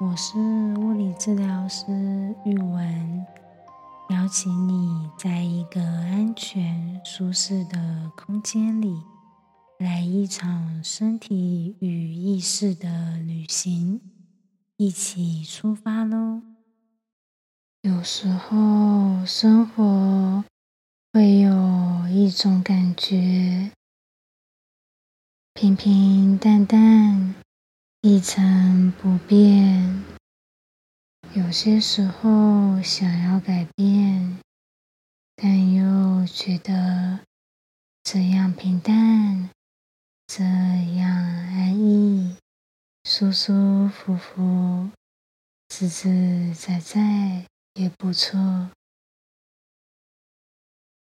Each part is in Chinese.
我是物理治疗师玉文，邀请你在一个安全、舒适的空间里，来一场身体与意识的旅行，一起出发喽！有时候，生活会有一种感觉，平平淡淡。一成不变，有些时候想要改变，但又觉得这样平淡，这样安逸，舒舒服服，自自在在也不错。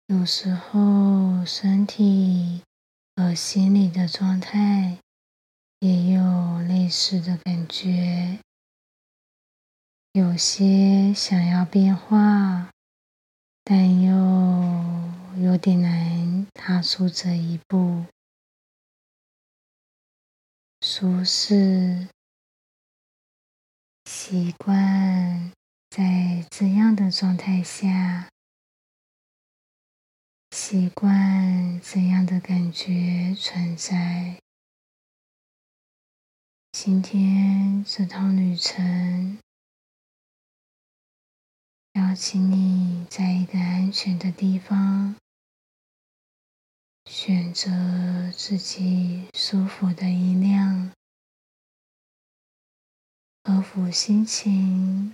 有时候身体和心理的状态。也有类似的感觉，有些想要变化，但又有点难踏出这一步。舒适，习惯在这样的状态下，习惯这样的感觉存在。今天这趟旅程，邀请你在一个安全的地方，选择自己舒服的音量，和抚心情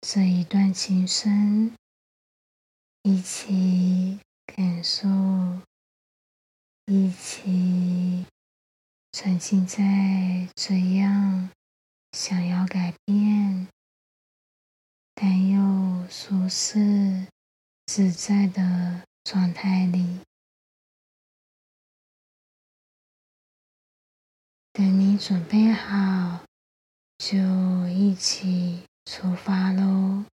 这一段琴声，一起感受，一起。沉浸在这样想要改变，但又舒适自在的状态里，等你准备好，就一起出发喽。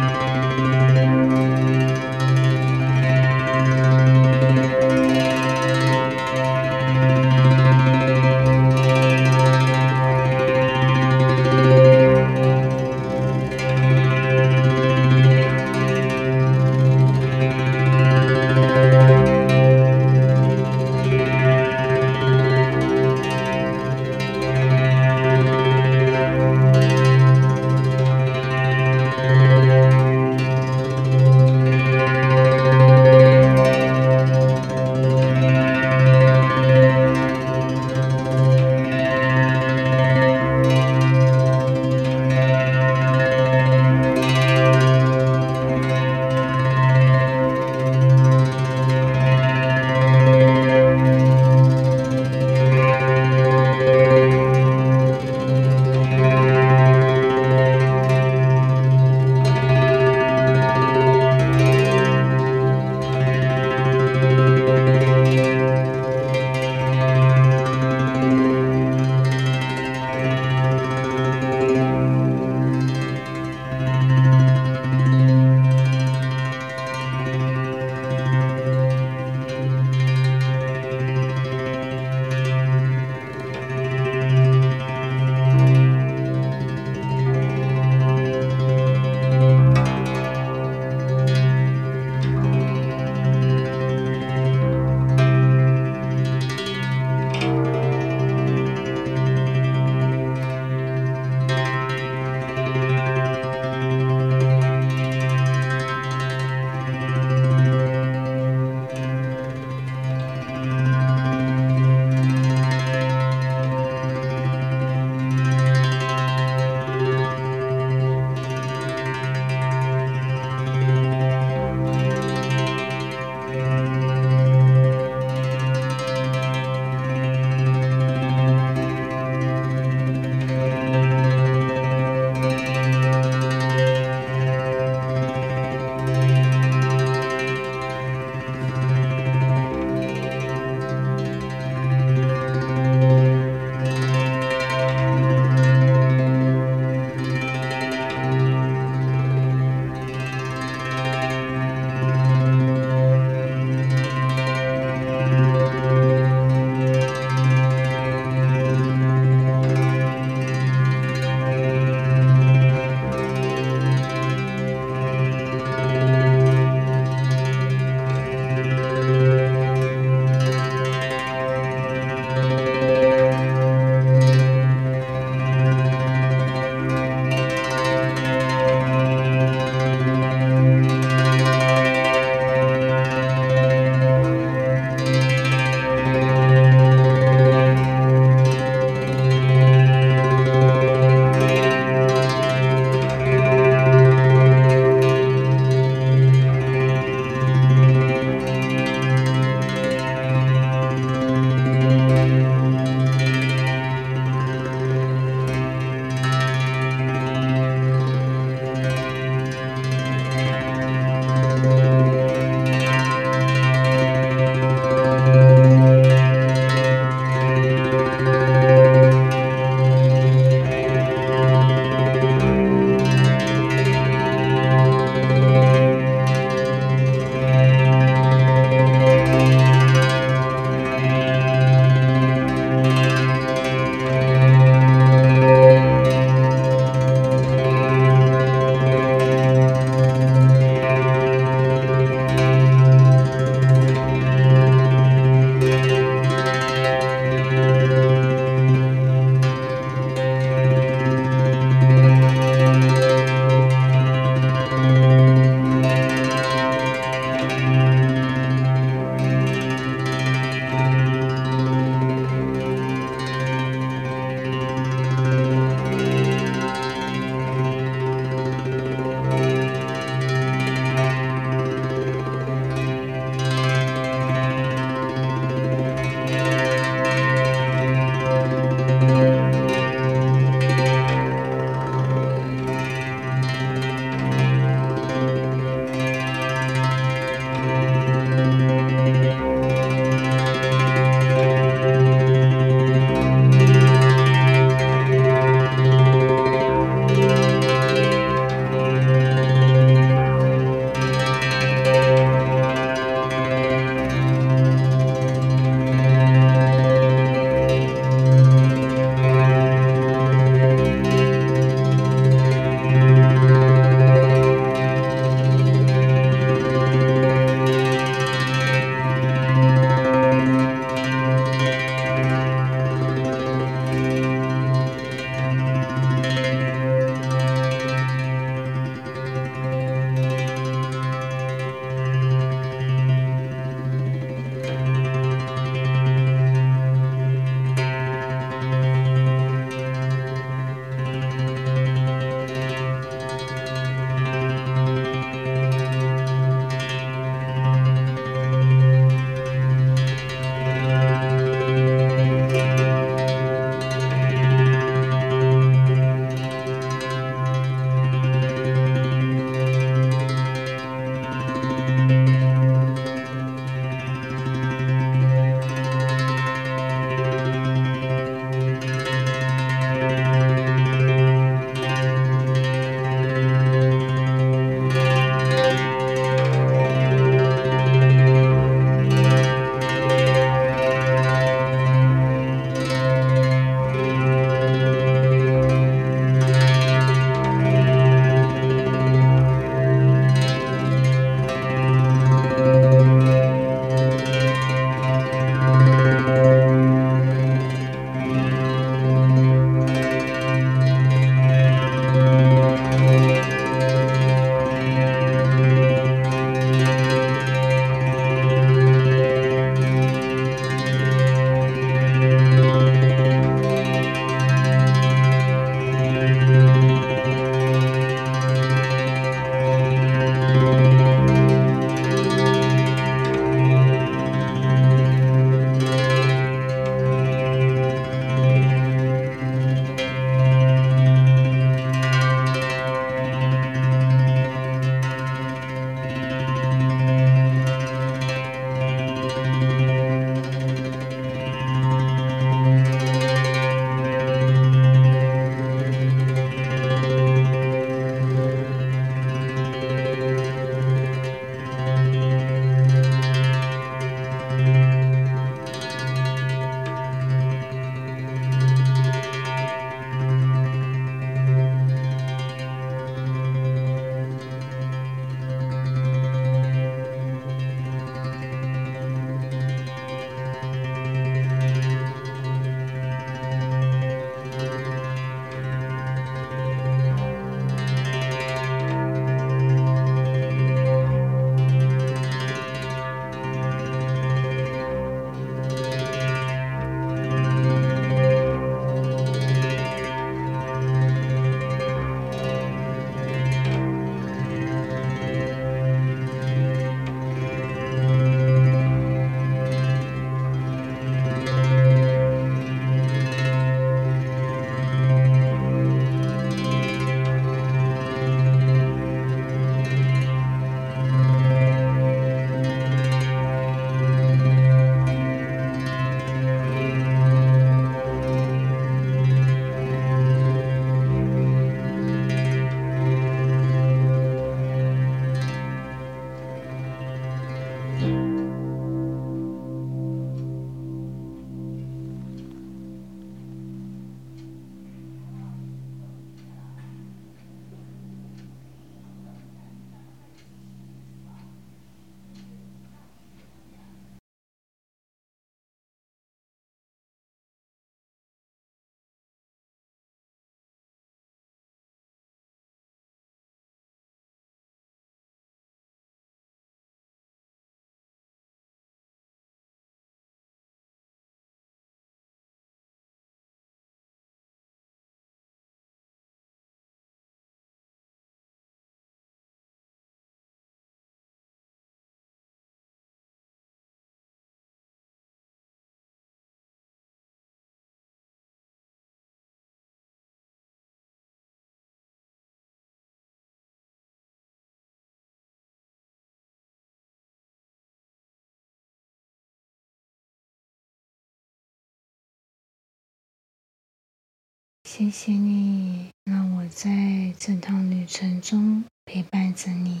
谢谢你，让我在这趟旅程中陪伴着你。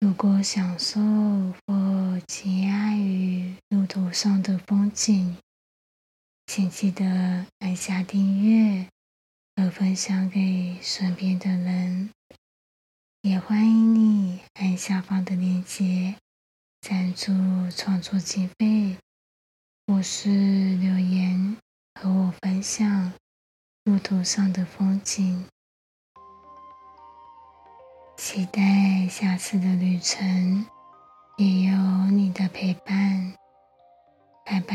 如果享受或惊讶于路途上的风景，请记得按下订阅和分享给身边的人。也欢迎你按下方的链接赞助创作经费，或是留言和我分享路途上的风景。期待下次的旅程也有你的陪伴。拜拜。